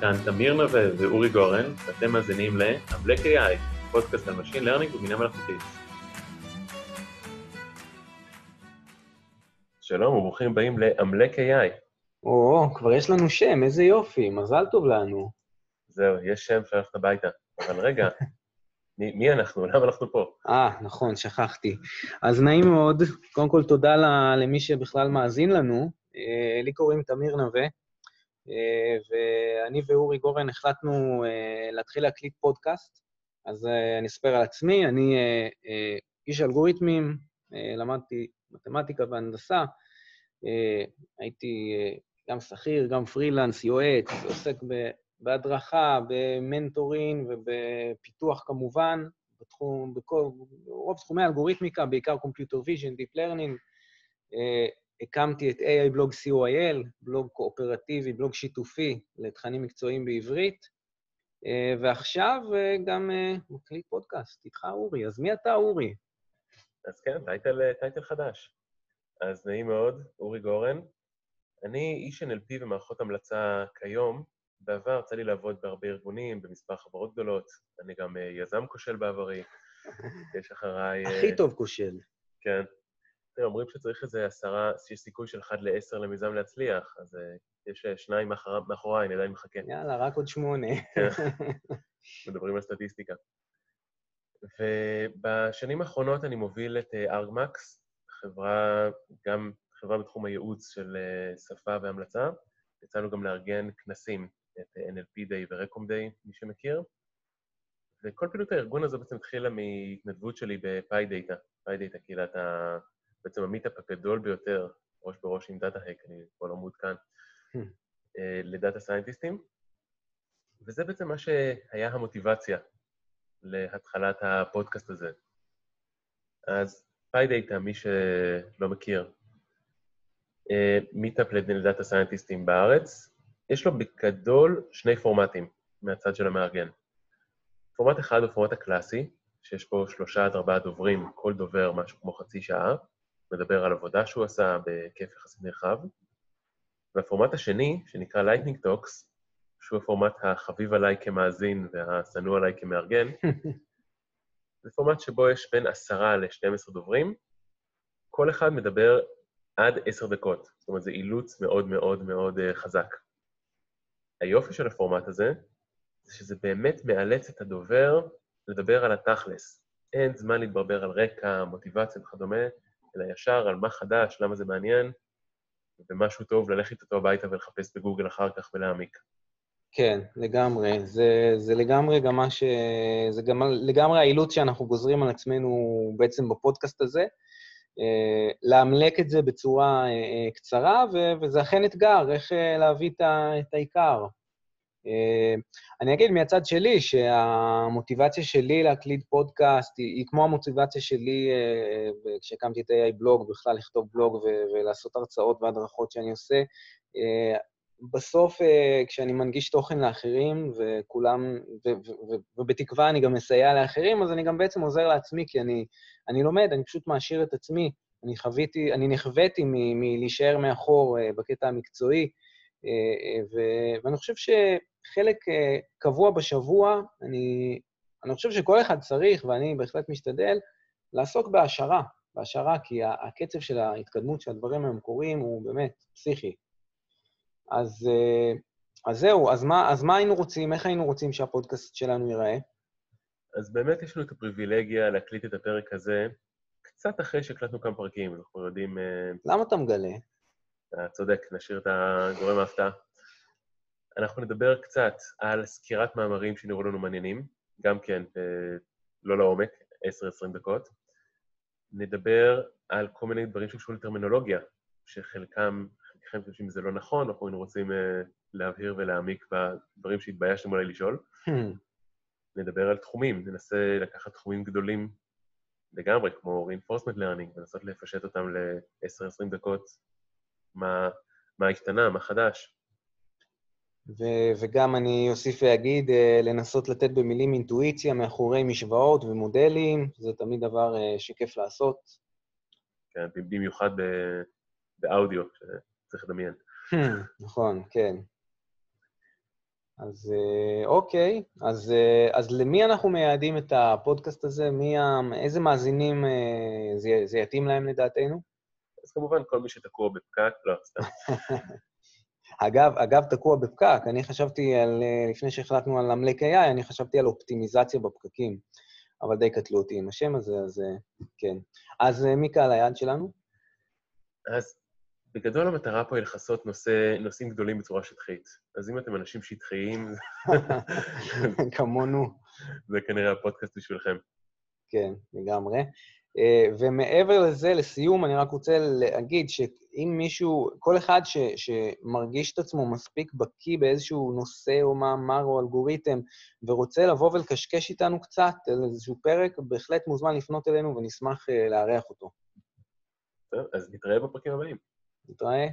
כאן תמיר נווה ואורי גורן, ואתם מאזינים ל-Amlek AI, פודקאסט על Machine Learning ובינה מלאכותית. שלום וברוכים הבאים ל-Amlek AI. או, כבר יש לנו שם, איזה יופי, מזל טוב לנו. זהו, יש שם של ללכת הביתה. אבל רגע, מי, מי אנחנו? למה אנחנו פה? אה, נכון, שכחתי. אז נעים מאוד, קודם כל תודה למי שבכלל מאזין לנו. אה, לי קוראים תמיר נווה, ואני ואורי גורן החלטנו אה, להתחיל להקליט פודקאסט. אז אני אספר על עצמי, אני איש אלגוריתמים, למדתי מתמטיקה והנדסה, הייתי גם שכיר, גם פרילנס, יועץ, עוסק בהדרכה, במנטורין ובפיתוח כמובן, בתחום, בכל, רוב תחומי האלגוריתמיקה, בעיקר Computer Vision, Deep Learning. הקמתי את AI blog co.il, בלוג קואופרטיבי, בלוג שיתופי לתכנים מקצועיים בעברית, ועכשיו גם מקליט פודקאסט איתך, אורי. אז מי אתה, אורי? אז כן, title, title חדש. אז נעים מאוד, אורי גורן. אני איש NLP ומערכות המלצה כיום, בעבר יצא לי לעבוד בהרבה ארגונים, במספר חברות גדולות. אני גם אה, יזם כושל בעברי. יש אחריי... הכי אה, טוב כושל. כן. אומרים שצריך איזה עשרה, שיש סיכוי של אחד לעשר למיזם להצליח, אז uh, יש שניים מאחוריי, אני עדיין מחכה. יאללה, רק עוד שמונה. כן. מדברים על סטטיסטיקה. ובשנים האחרונות אני מוביל את ארגמקס, חברה, גם חברה בתחום הייעוץ של שפה והמלצה. יצאנו גם לארגן כנסים את NLP Day ו-Recom Day, מי שמכיר. וכל פעילות הארגון הזה בעצם התחילה מהתנדבות שלי ב PyData, PyData קהילת ה... בעצם ה meetup הגדול ביותר, ראש בראש עם DataHack, אני פה לא מעודכן, hmm. אה, ל data scientistים. וזה בעצם מה שהיה המוטיבציה להתחלת הפודקאסט הזה. אז PyData, מי שלא מכיר, meetup ל data scientistים בארץ, יש לו בגדול שני פורמטים מהצד של המארגן. פורמט אחד הוא פורמט הקלאסי, שיש פה שלושה עד ארבעה דוברים, כל דובר משהו כמו חצי שעה, מדבר על עבודה שהוא עשה בהיקף יחסית נרחב. והפורמט השני, שנקרא Lightning Talks, שהוא הפורמט החביב עליי כמאזין והשנוא עליי כמארגן, זה פורמט שבו יש בין עשרה ל-12 דוברים, כל אחד מדבר עד עשר דקות. זאת אומרת, זה אילוץ מאוד מאוד מאוד uh, חזק. היופי של הפורמט הזה, זה שזה באמת מאלץ את הדובר לדבר על התכלס. אין זמן להתברבר על רקע, מוטיבציה וכדומה, אלא ישר על מה חדש, למה זה מעניין, ומשהו טוב ללכת איתו הביתה ולחפש בגוגל אחר כך ולהעמיק. כן, לגמרי. זה, זה לגמרי גם מה ש... זה גם לגמרי האילוץ שאנחנו גוזרים על עצמנו בעצם בפודקאסט הזה. אה, לאמלק את זה בצורה אה, אה, קצרה, וזה אכן אתגר, איך להביא את העיקר. אני אגיד מהצד שלי שהמוטיבציה שלי להקליד פודקאסט היא, היא כמו המוטיבציה שלי כשהקמתי את AI בלוג, בכלל לכתוב בלוג ולעשות הרצאות והדרכות שאני עושה. בסוף, כשאני מנגיש תוכן לאחרים, וכולם, ובתקווה אני גם מסייע לאחרים, אז אני גם בעצם עוזר לעצמי, כי אני, אני לומד, אני פשוט מעשיר את עצמי. אני חוויתי, אני נכוויתי מלהישאר מאחור בקטע המקצועי, ואני חושב שחלק קבוע בשבוע, אני, אני חושב שכל אחד צריך, ואני בהחלט משתדל, לעסוק בהעשרה, בהעשרה, כי הקצב של ההתקדמות של הדברים היום קורים הוא באמת פסיכי. אז, אז זהו, אז מה, אז מה היינו רוצים, איך היינו רוצים שהפודקאסט שלנו ייראה? אז באמת יש לנו את הפריבילגיה להקליט את הפרק הזה קצת אחרי שהקלטנו כמה פרקים, אנחנו יודעים... למה אתה מגלה? אתה צודק, נשאיר את הגורם ההפתעה. אנחנו נדבר קצת על סקירת מאמרים שנראו לנו מעניינים, גם כן, לא לעומק, 10-20 דקות. נדבר על כל מיני דברים שקשורים לטרמינולוגיה, שחלקם, חלקכם חושבים שזה לא נכון, אנחנו היינו רוצים להבהיר ולהעמיק בדברים שהתביישתם אולי לשאול. Hmm. נדבר על תחומים, ננסה לקחת תחומים גדולים לגמרי, כמו reinforcement learning, ולנסות לפשט אותם ל-10-20 דקות, מה, מה השתנה, מה חדש. ו- וגם אני אוסיף ואגיד, uh, לנסות לתת במילים אינטואיציה מאחורי משוואות ומודלים, זה תמיד דבר uh, שכיף לעשות. כן, במיוחד באודיו, שצריך לדמיין. נכון, כן. אז אה, אוקיי, אז, אה, אז למי אנחנו מייעדים את הפודקאסט הזה? מי, איזה מאזינים אה, זה, זה יתאים להם לדעתנו? אז כמובן כל מי שתקוע בפקק, לא, סתם. אגב, אגב, תקוע בפקק, אני חשבתי על, לפני שהחלטנו על עמלק AI, אני חשבתי על אופטימיזציה בפקקים, אבל די קטלו אותי עם השם הזה, אז כן. אז מי קהל היעד שלנו? אז בגדול המטרה פה היא לכסות נושא, נושאים גדולים בצורה שטחית. אז אם אתם אנשים שטחיים... כמונו. זה כנראה הפודקאסט בשבילכם. כן, לגמרי. אה, ומעבר לזה, לסיום, אני רק רוצה להגיד שאם מישהו, כל אחד ש, שמרגיש את עצמו מספיק בקיא באיזשהו נושא או מאמר או אלגוריתם, ורוצה לבוא ולקשקש איתנו קצת על איזשהו פרק, בהחלט מוזמן לפנות אלינו ונשמח אה, לארח אותו. טוב, אז נתראה בפרקים הבאים. נתראה.